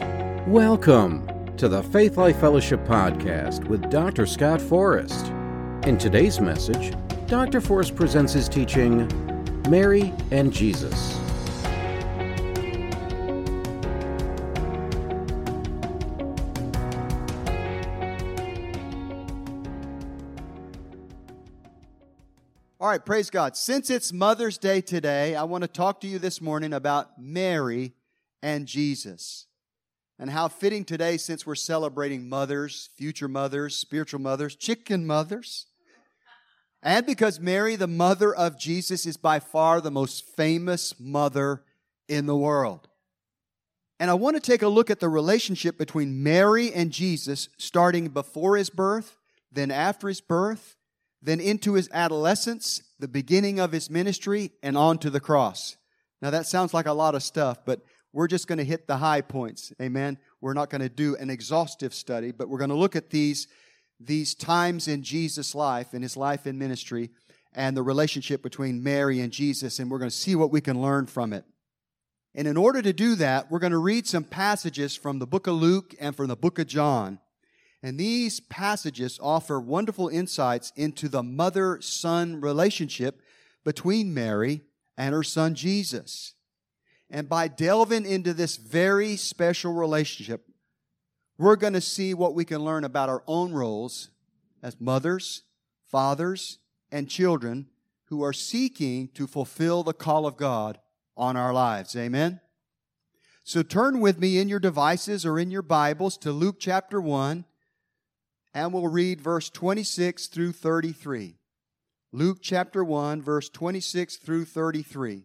Welcome to the Faith Life Fellowship Podcast with Dr. Scott Forrest. In today's message, Dr. Forrest presents his teaching, Mary and Jesus. All right, praise God. Since it's Mother's Day today, I want to talk to you this morning about Mary and Jesus. And how fitting today, since we're celebrating mothers, future mothers, spiritual mothers, chicken mothers. And because Mary, the mother of Jesus, is by far the most famous mother in the world. And I want to take a look at the relationship between Mary and Jesus, starting before his birth, then after his birth, then into his adolescence, the beginning of his ministry, and on to the cross. Now that sounds like a lot of stuff, but we're just going to hit the high points. Amen. We're not going to do an exhaustive study, but we're going to look at these, these times in Jesus' life, in his life and ministry, and the relationship between Mary and Jesus, and we're going to see what we can learn from it. And in order to do that, we're going to read some passages from the book of Luke and from the book of John. And these passages offer wonderful insights into the mother son relationship between Mary and her son Jesus. And by delving into this very special relationship, we're going to see what we can learn about our own roles as mothers, fathers, and children who are seeking to fulfill the call of God on our lives. Amen? So turn with me in your devices or in your Bibles to Luke chapter 1, and we'll read verse 26 through 33. Luke chapter 1, verse 26 through 33.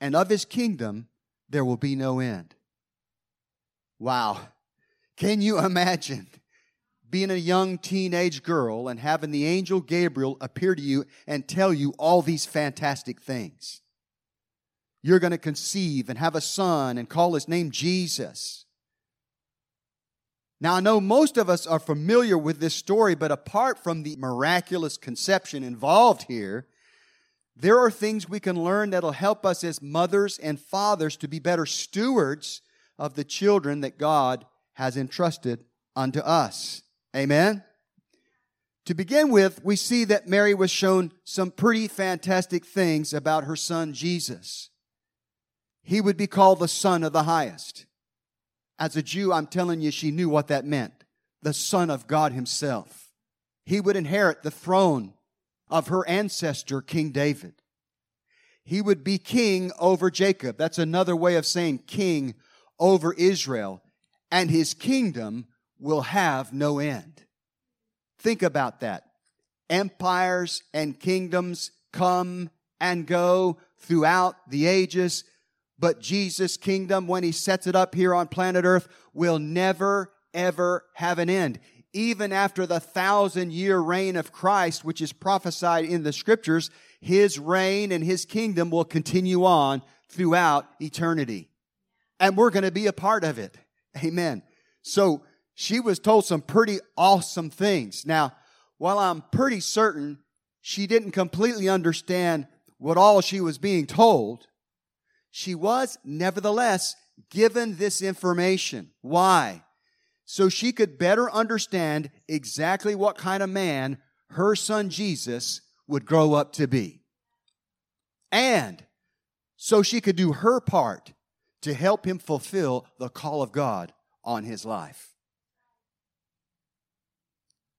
and of his kingdom there will be no end. Wow. Can you imagine being a young teenage girl and having the angel Gabriel appear to you and tell you all these fantastic things? You're going to conceive and have a son and call his name Jesus. Now, I know most of us are familiar with this story, but apart from the miraculous conception involved here, there are things we can learn that'll help us as mothers and fathers to be better stewards of the children that God has entrusted unto us. Amen? To begin with, we see that Mary was shown some pretty fantastic things about her son Jesus. He would be called the Son of the Highest. As a Jew, I'm telling you, she knew what that meant. The Son of God Himself. He would inherit the throne of her ancestor, King David. He would be king over Jacob. That's another way of saying king over Israel. And his kingdom will have no end. Think about that. Empires and kingdoms come and go throughout the ages, but Jesus' kingdom, when he sets it up here on planet earth, will never, ever have an end even after the thousand year reign of Christ, which is prophesied in the scriptures, his reign and his kingdom will continue on throughout eternity. And we're going to be a part of it. Amen. So she was told some pretty awesome things. Now, while I'm pretty certain she didn't completely understand what all she was being told, she was nevertheless given this information. Why? So she could better understand exactly what kind of man her son Jesus would grow up to be. And so she could do her part to help him fulfill the call of God on his life.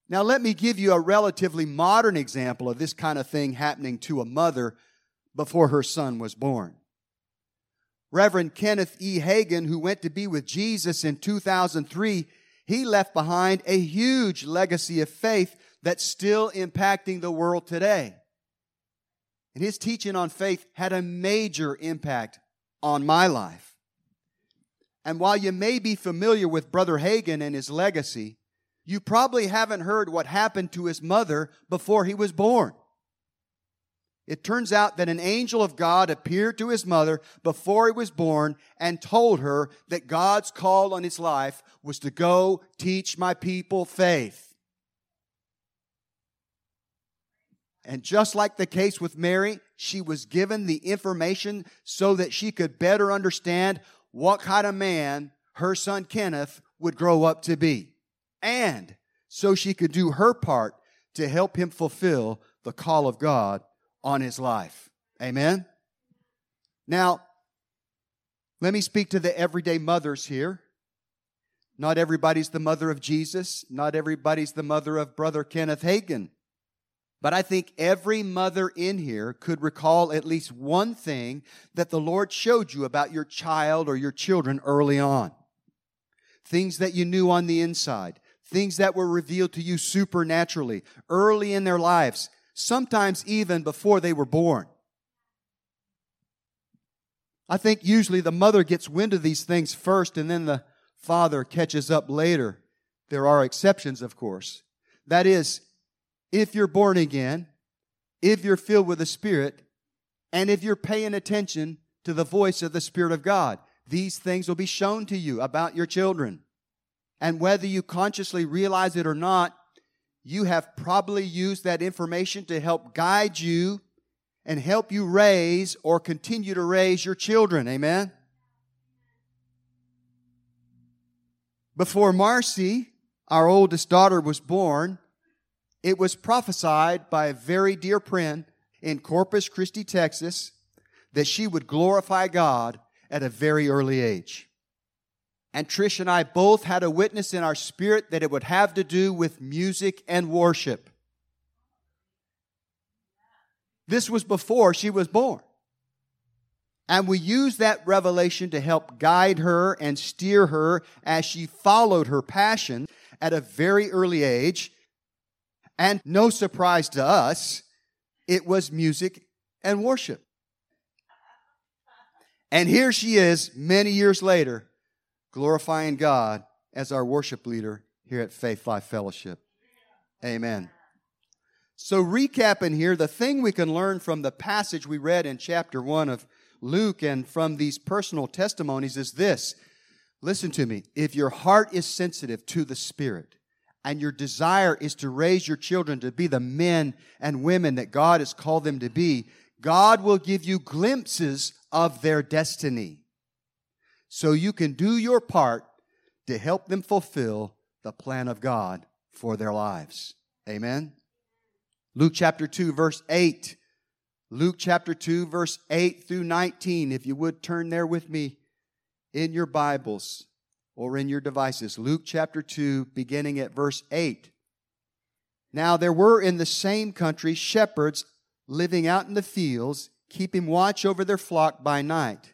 Now, let me give you a relatively modern example of this kind of thing happening to a mother before her son was born. Reverend Kenneth E. Hagin, who went to be with Jesus in 2003, he left behind a huge legacy of faith that's still impacting the world today. And his teaching on faith had a major impact on my life. And while you may be familiar with Brother Hagin and his legacy, you probably haven't heard what happened to his mother before he was born. It turns out that an angel of God appeared to his mother before he was born and told her that God's call on his life was to go teach my people faith. And just like the case with Mary, she was given the information so that she could better understand what kind of man her son Kenneth would grow up to be and so she could do her part to help him fulfill the call of God on his life. Amen? Now, let me speak to the everyday mothers here. Not everybody's the mother of Jesus. Not everybody's the mother of Brother Kenneth Hagin. But I think every mother in here could recall at least one thing that the Lord showed you about your child or your children early on. Things that you knew on the inside things that were revealed to you supernaturally early in their lives, sometimes even before they were born. I think usually the mother gets wind of these things first and then the father catches up later. There are exceptions, of course. That is, if you're born again, if you're filled with the Spirit, and if you're paying attention to the voice of the Spirit of God, these things will be shown to you about your children. And whether you consciously realize it or not, you have probably used that information to help guide you and help you raise or continue to raise your children. Amen? Before Marcy, our oldest daughter, was born, it was prophesied by a very dear friend in Corpus Christi, Texas, that she would glorify God at a very early age. And Trish and I both had a witness in our spirit that it would have to do with music and worship. This was before she was born. And we used that revelation to help guide her and steer her as she followed her passion at a very early age. And no surprise to us, it was music and worship. And here she is many years later glorifying God as our worship leader here at Faith Life Fellowship. Amen. So, recapping here, the thing we can learn from the passage we read in chapter 1 of Luke and from these personal testimonies is this. Listen to me. If your heart is sensitive to the Spirit and your desire is to raise your children to be the men and women that God has called them to be, God will give you glimpses of their destiny so you can do your part to help them fulfill the plan of God for their lives. Amen. Luke chapter 2, verse 8. Luke chapter 2, verse 8 through 19. If you would turn there with me in your Bibles or in your devices. Luke chapter 2, beginning at verse 8. Now there were in the same country shepherds living out in the fields, keeping watch over their flock by night.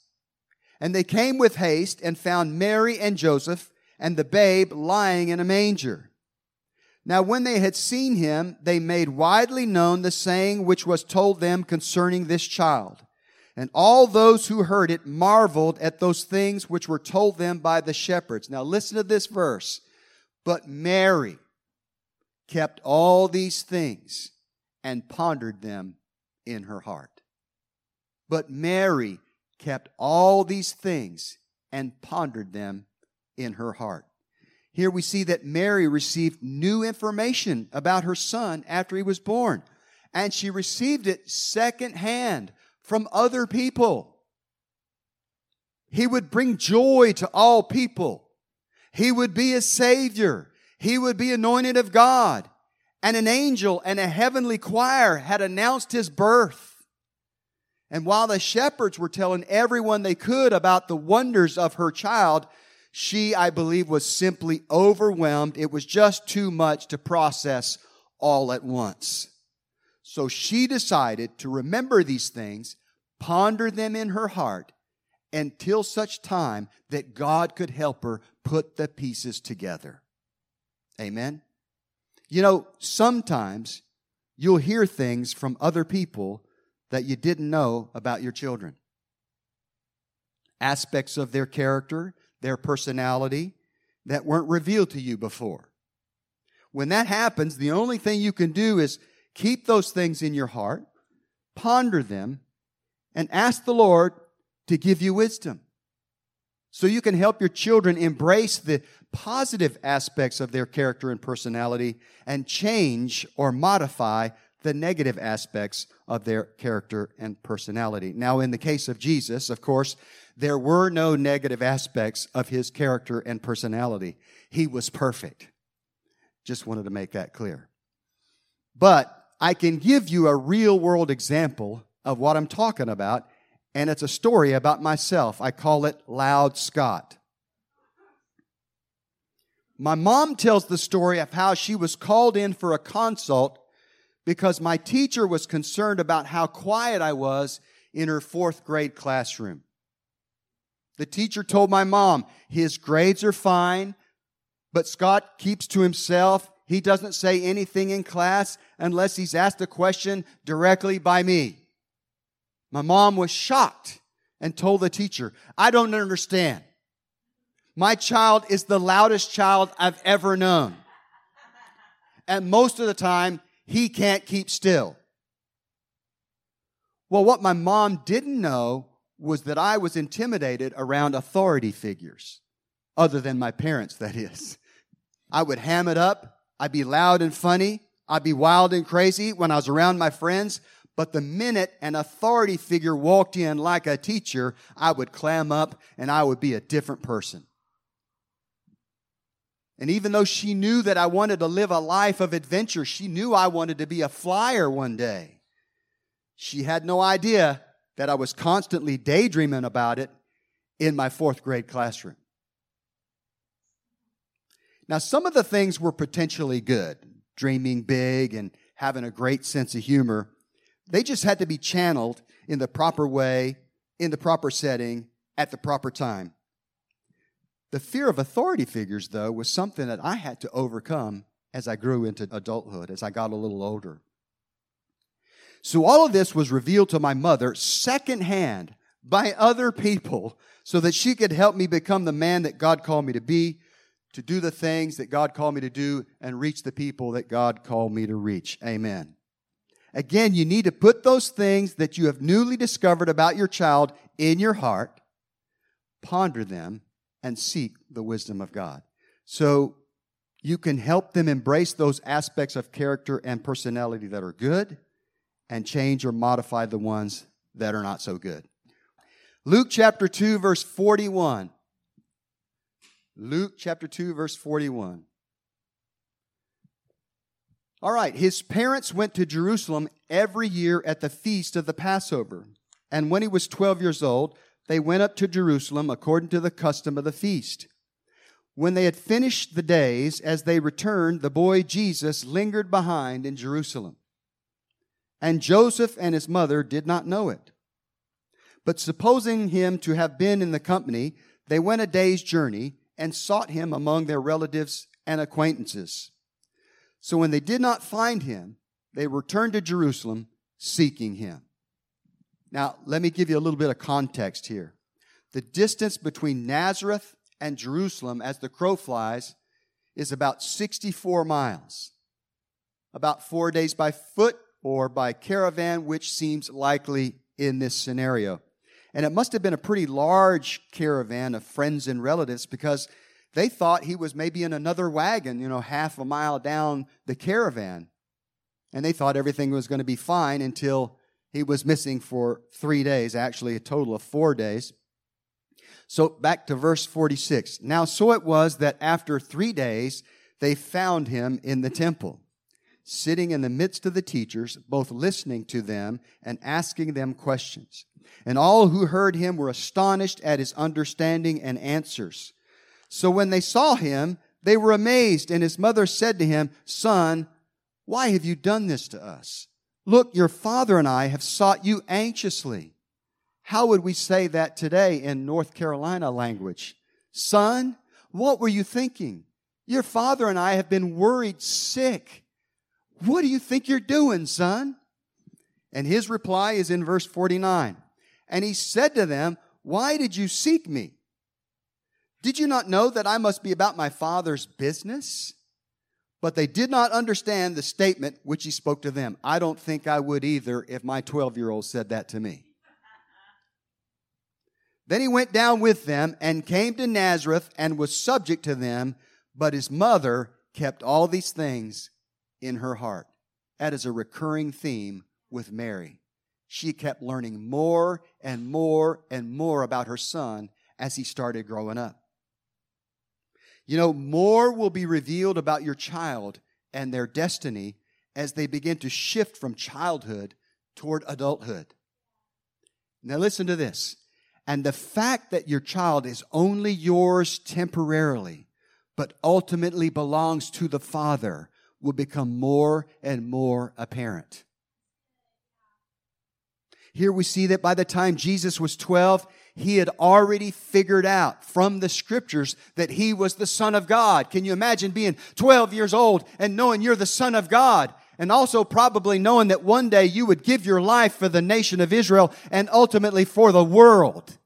And they came with haste and found Mary and Joseph and the babe lying in a manger. Now, when they had seen him, they made widely known the saying which was told them concerning this child. And all those who heard it marveled at those things which were told them by the shepherds. Now, listen to this verse. But Mary kept all these things and pondered them in her heart. But Mary kept all these things and pondered them in her heart. Here we see that Mary received new information about her son after he was born, and she received it secondhand from other people. He would bring joy to all people. He would be a savior. He would be anointed of God. And an angel and a heavenly choir had announced his birth. And while the shepherds were telling everyone they could about the wonders of her child, she, I believe, was simply overwhelmed. It was just too much to process all at once. So she decided to remember these things, ponder them in her heart, until such time that God could help her put the pieces together. Amen. You know, sometimes you'll hear things from other people that you didn't know about your children. Aspects of their character, their personality that weren't revealed to you before. When that happens, the only thing you can do is keep those things in your heart, ponder them, and ask the Lord to give you wisdom. So you can help your children embrace the positive aspects of their character and personality and change or modify the negative aspects of their character and personality. Now, in the case of Jesus, of course, there were no negative aspects of his character and personality. He was perfect. Just wanted to make that clear. But I can give you a real world example of what I'm talking about, and it's a story about myself. I call it Loud Scott. My mom tells the story of how she was called in for a consult because my teacher was concerned about how quiet I was in her fourth grade classroom. The teacher told my mom, his grades are fine, but Scott keeps to himself. He doesn't say anything in class unless he's asked a question directly by me. My mom was shocked and told the teacher, I don't understand. My child is the loudest child I've ever known. And most of the time, he can't keep still. Well, what my mom didn't know was that I was intimidated around authority figures, other than my parents, that is. I would ham it up. I'd be loud and funny. I'd be wild and crazy when I was around my friends. But the minute an authority figure walked in like a teacher, I would clam up and I would be a different person. And even though she knew that I wanted to live a life of adventure, she knew I wanted to be a flyer one day. She had no idea that I was constantly daydreaming about it in my fourth grade classroom. Now, some of the things were potentially good, dreaming big and having a great sense of humor. They just had to be channeled in the proper way, in the proper setting, at the proper time. The fear of authority figures, though, was something that I had to overcome as I grew into adulthood, as I got a little older. So all of this was revealed to my mother secondhand by other people so that she could help me become the man that God called me to be, to do the things that God called me to do, and reach the people that God called me to reach. Amen. Again, you need to put those things that you have newly discovered about your child in your heart, ponder them, and seek the wisdom of God. So you can help them embrace those aspects of character and personality that are good and change or modify the ones that are not so good. Luke chapter 2, verse 41. Luke chapter 2, verse 41. All right, his parents went to Jerusalem every year at the feast of the Passover. And when he was 12 years old, they went up to Jerusalem according to the custom of the feast. When they had finished the days, as they returned, the boy Jesus lingered behind in Jerusalem. And Joseph and his mother did not know it. But supposing him to have been in the company, they went a day's journey and sought him among their relatives and acquaintances. So when they did not find him, they returned to Jerusalem seeking him. Now, let me give you a little bit of context here. The distance between Nazareth and Jerusalem, as the crow flies, is about 64 miles. About four days by foot or by caravan, which seems likely in this scenario. And it must have been a pretty large caravan of friends and relatives because they thought he was maybe in another wagon, you know, half a mile down the caravan. And they thought everything was going to be fine until he was missing for three days, actually, a total of four days. So back to verse 46. Now, so it was that after three days, they found him in the temple, sitting in the midst of the teachers, both listening to them and asking them questions. And all who heard him were astonished at his understanding and answers. So when they saw him, they were amazed, and his mother said to him, Son, why have you done this to us? Look, your father and I have sought you anxiously. How would we say that today in North Carolina language? Son, what were you thinking? Your father and I have been worried sick. What do you think you're doing, son? And his reply is in verse 49. And he said to them, Why did you seek me? Did you not know that I must be about my father's business? But they did not understand the statement which he spoke to them. I don't think I would either if my 12 year old said that to me. Then he went down with them and came to Nazareth and was subject to them, but his mother kept all these things in her heart. That is a recurring theme with Mary. She kept learning more and more and more about her son as he started growing up. You know, more will be revealed about your child and their destiny as they begin to shift from childhood toward adulthood. Now, listen to this. And the fact that your child is only yours temporarily, but ultimately belongs to the Father, will become more and more apparent. Here we see that by the time Jesus was 12, he had already figured out from the scriptures that he was the Son of God. Can you imagine being 12 years old and knowing you're the Son of God? And also probably knowing that one day you would give your life for the nation of Israel and ultimately for the world.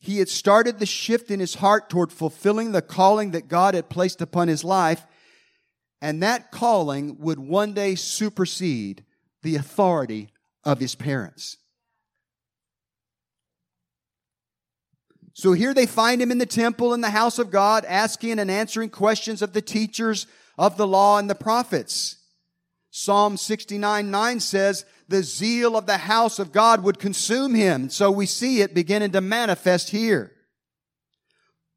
He had started the shift in his heart toward fulfilling the calling that God had placed upon his life, and that calling would one day supersede the authority of his parents. So here they find him in the temple in the house of God, asking and answering questions of the teachers of the law and the prophets. Psalm 69 9 says, The zeal of the house of God would consume him. So we see it beginning to manifest here.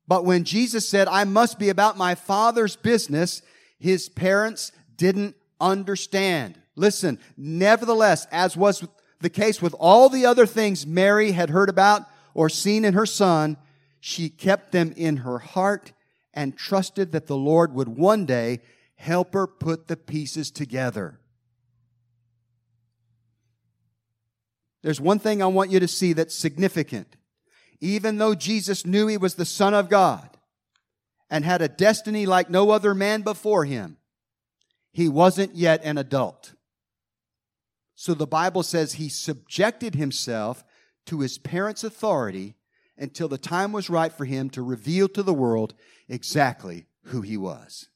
But when Jesus said, I must be about my father's business, his parents didn't understand. Listen, nevertheless, as was the case with all the other things Mary had heard about or seen in her son, she kept them in her heart and trusted that the Lord would one day help her put the pieces together. There's one thing I want you to see that's significant. Even though Jesus knew he was the Son of God and had a destiny like no other man before him, he wasn't yet an adult. So the Bible says he subjected himself to his parents' authority until the time was right for him to reveal to the world exactly who he was.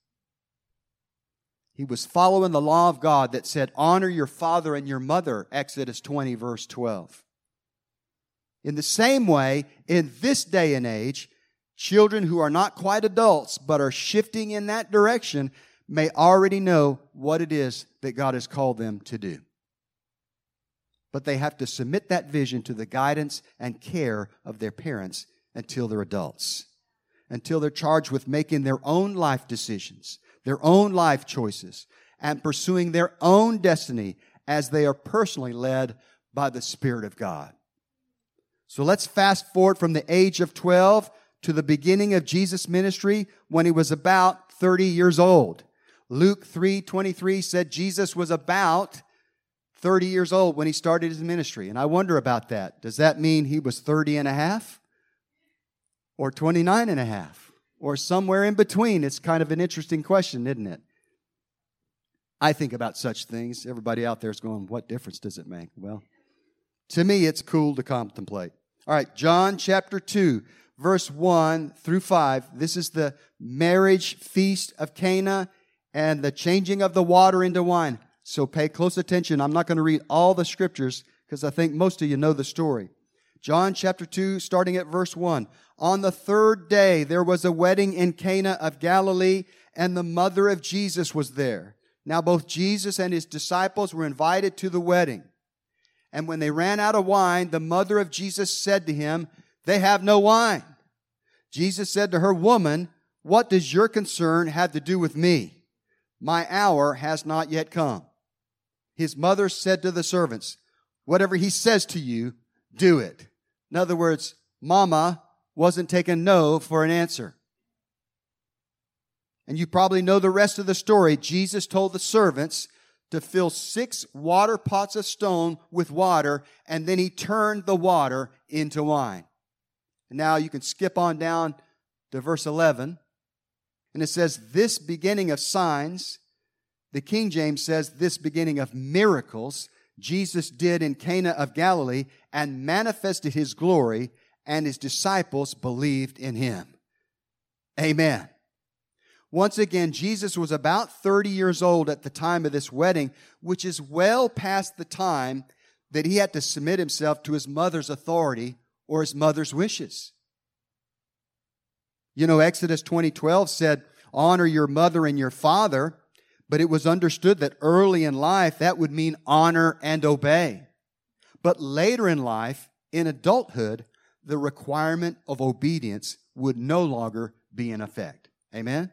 He was following the law of God that said, Honor your father and your mother, Exodus 20, verse 12. In the same way, in this day and age, children who are not quite adults but are shifting in that direction may already know what it is that God has called them to do but they have to submit that vision to the guidance and care of their parents until they're adults, until they're charged with making their own life decisions, their own life choices, and pursuing their own destiny as they are personally led by the Spirit of God. So let's fast forward from the age of 12 to the beginning of Jesus' ministry when he was about 30 years old. Luke 3:23 said Jesus was about 30 years old when he started his ministry. And I wonder about that. Does that mean he was 30 and a half? Or 29 and a half? or somewhere in between? It's kind of an interesting question, isn't it? I think about such things. Everybody out there is going, what difference does it make? Well, to me, it's cool to contemplate. All right, John chapter 2, verse 1 through 5. This is the marriage feast of Cana and the changing of the water into wine. So pay close attention. I'm not going to read all the scriptures because I think most of you know the story. John chapter 2, starting at verse 1. On the third day, there was a wedding in Cana of Galilee, and the mother of Jesus was there. Now, both Jesus and his disciples were invited to the wedding. And when they ran out of wine, the mother of Jesus said to him, They have no wine. Jesus said to her, Woman, what does your concern have to do with me? My hour has not yet come. His mother said to the servants, Whatever he says to you, do it. In other words, Mama wasn't taking no for an answer. And you probably know the rest of the story. Jesus told the servants to fill six water pots of stone with water, and then he turned the water into wine. And now you can skip on down to verse 11. And it says, This beginning of signs, the King James says, This beginning of miracles, Jesus did in Cana of Galilee and manifested his glory, and his disciples believed in him. Amen. Once again, Jesus was about 30 years old at the time of this wedding, which is well past the time that he had to submit himself to his mother's authority or his mother's wishes. You know, Exodus 20:12 said, "Honor your mother and your father," but it was understood that early in life that would mean honor and obey. But later in life, in adulthood, the requirement of obedience would no longer be in effect. Amen?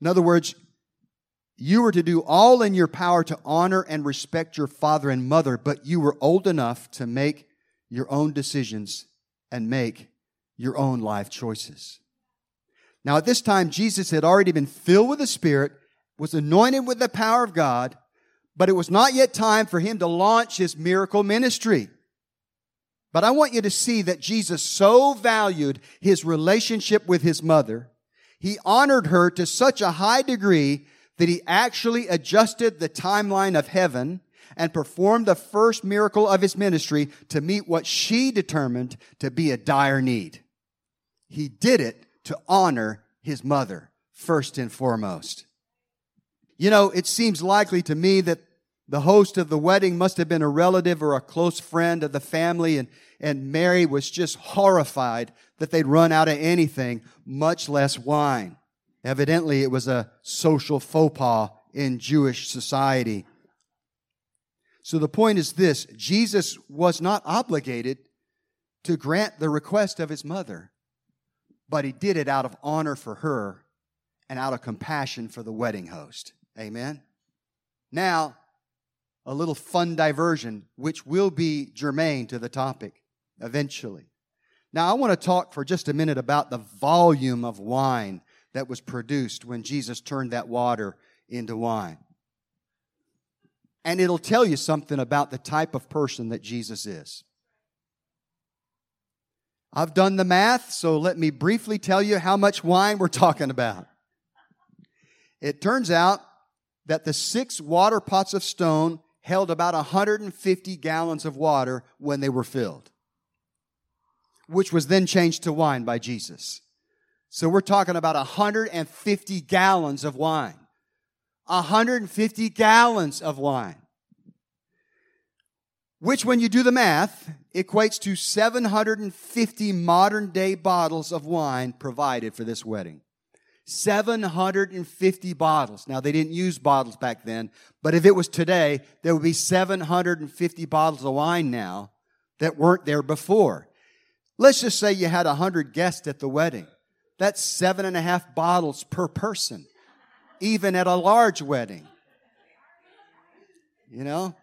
In other words, you were to do all in your power to honor and respect your father and mother, but you were old enough to make your own decisions and make your own life choices. Now, at this time, Jesus had already been filled with the Spirit, was anointed with the power of God, but it was not yet time for him to launch his miracle ministry. But I want you to see that Jesus so valued his relationship with his mother he honored her to such a high degree that he actually adjusted the timeline of heaven and performed the first miracle of his ministry to meet what she determined to be a dire need. He did it to honor his mother, first and foremost. You know, it seems likely to me that the host of the wedding must have been a relative or a close friend of the family, and, and Mary was just horrified that they'd run out of anything, much less wine. Evidently, it was a social faux pas in Jewish society. So the point is this Jesus was not obligated to grant the request of his mother, but he did it out of honor for her and out of compassion for the wedding host. Amen. Now, a little fun diversion, which will be germane to the topic eventually. Now, I want to talk for just a minute about the volume of wine that was produced when Jesus turned that water into wine. And it'll tell you something about the type of person that Jesus is. I've done the math, so let me briefly tell you how much wine we're talking about. It turns out that the six water pots of stone held about 150 gallons of water when they were filled which was then changed to wine by Jesus. So we're talking about 150 gallons of wine. 150 gallons of wine. Which, when you do the math, equates to 750 modern day bottles of wine provided for this wedding. 750 bottles. Now, they didn't use bottles back then, but if it was today, there would be 750 bottles of wine now that weren't there before. Let's just say you had a hundred guests at the wedding. That's seven and a half bottles per person, even at a large wedding. You know?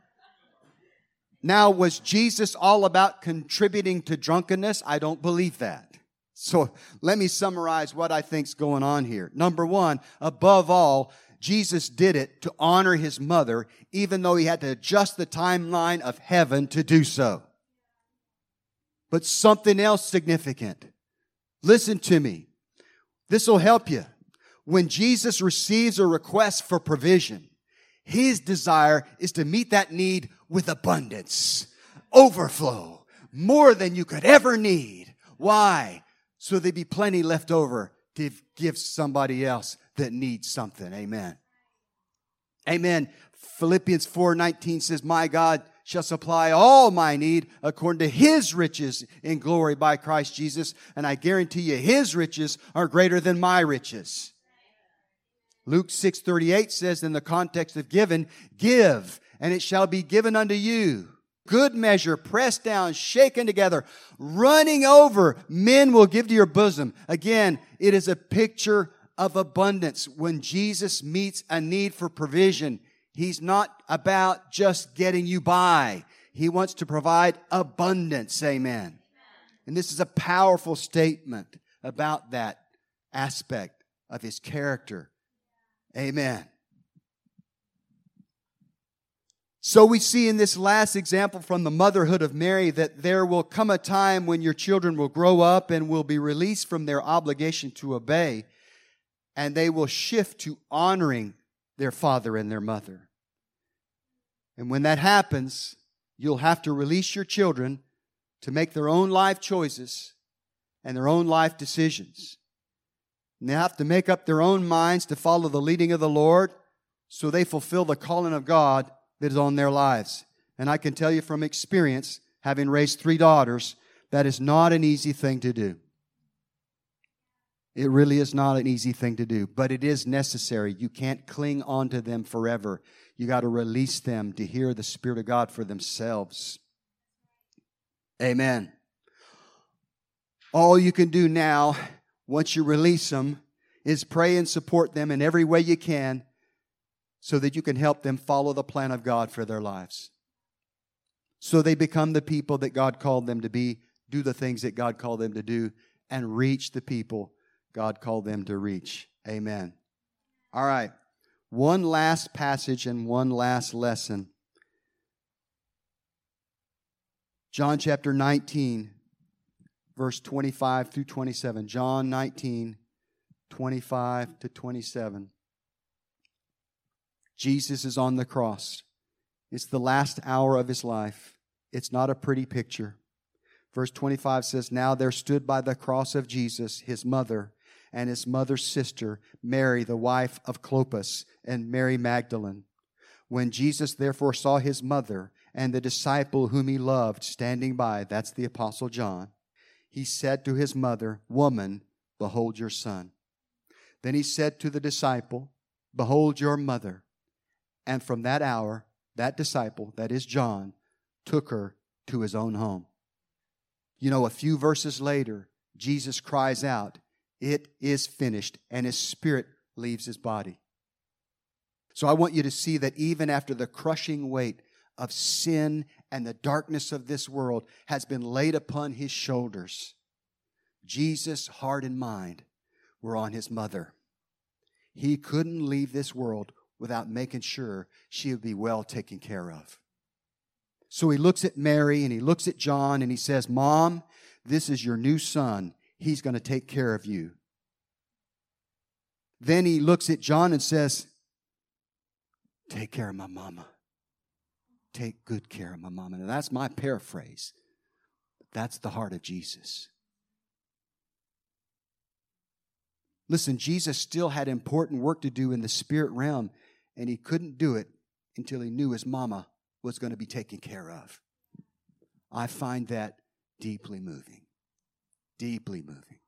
Now, was Jesus all about contributing to drunkenness? I don't believe that. So let me summarize what I think's going on here. Number one, above all, Jesus did it to honor his mother, even though he had to adjust the timeline of heaven to do so but something else significant. Listen to me. This will help you. When Jesus receives a request for provision, his desire is to meet that need with abundance, overflow, more than you could ever need. Why? So there'd be plenty left over to give somebody else that needs something. Amen. Amen. Philippians 4:19 says, "My God shall supply all my need according to his riches in glory by Christ Jesus. And I guarantee you, his riches are greater than my riches. Luke 6:38 says in the context of giving, give and it shall be given unto you. Good measure, pressed down, shaken together, running over, men will give to your bosom. Again, it is a picture of abundance. When Jesus meets a need for provision, He's not about just getting you by. He wants to provide abundance. Amen. And this is a powerful statement about that aspect of his character. Amen. So we see in this last example from the motherhood of Mary that there will come a time when your children will grow up and will be released from their obligation to obey, and they will shift to honoring their father and their mother. And when that happens, you'll have to release your children to make their own life choices and their own life decisions. And they have to make up their own minds to follow the leading of the Lord so they fulfill the calling of God that is on their lives. And I can tell you from experience, having raised three daughters, that is not an easy thing to do. It really is not an easy thing to do, but it is necessary. You can't cling on to them forever. You got to release them to hear the Spirit of God for themselves. Amen. All you can do now, once you release them, is pray and support them in every way you can so that you can help them follow the plan of God for their lives. So they become the people that God called them to be, do the things that God called them to do, and reach the people God called them to reach. Amen. All right. One last passage and one last lesson. John chapter 19, verse 25 through 27. John 19, 25 to 27. Jesus is on the cross. It's the last hour of his life. It's not a pretty picture. Verse 25 says, Now there stood by the cross of Jesus his mother and his mother's sister, Mary, the wife of Clopas, and Mary Magdalene. When Jesus therefore saw his mother and the disciple whom he loved standing by, that's the Apostle John, he said to his mother, Woman, behold your son. Then he said to the disciple, Behold your mother. And from that hour, that disciple, that is John, took her to his own home. You know, a few verses later, Jesus cries out, it is finished, and his spirit leaves his body. So I want you to see that even after the crushing weight of sin and the darkness of this world has been laid upon his shoulders, Jesus' heart and mind were on his mother. He couldn't leave this world without making sure she would be well taken care of. So he looks at Mary and he looks at John and he says, Mom, this is your new son. He's going to take care of you. Then he looks at John and says, Take care of my mama. Take good care of my mama. Now, that's my paraphrase. That's the heart of Jesus. Listen, Jesus still had important work to do in the spirit realm, and he couldn't do it until he knew his mama was going to be taken care of. I find that deeply moving deeply moving.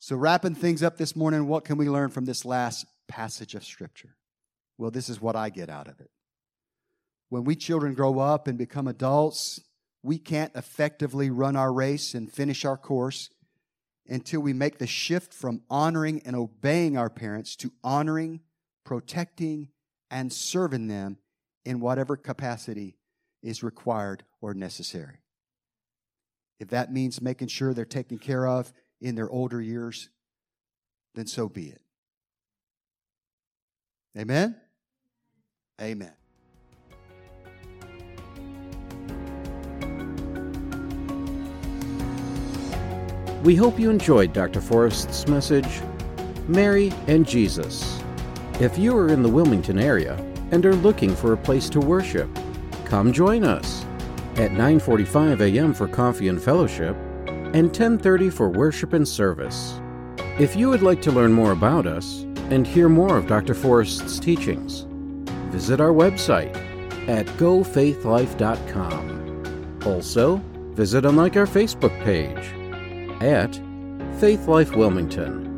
So, wrapping things up this morning, what can we learn from this last passage of Scripture? Well, this is what I get out of it. When we children grow up and become adults, we can't effectively run our race and finish our course until we make the shift from honoring and obeying our parents to honoring, protecting, and serving them in whatever capacity is required or necessary. If that means making sure they're taken care of in their older years, then so be it. Amen? Amen. We hope you enjoyed Dr. Forrest's message, Mary and Jesus. If you are in the Wilmington area and are looking for a place to worship, come join us at 9:45 a.m. for coffee and fellowship and 10:30 for worship and service. If you would like to learn more about us and hear more of Dr. Forrest's teachings, visit our website at gofaithlife.com. Also, visit and like our Facebook page at Faith Life Wilmington.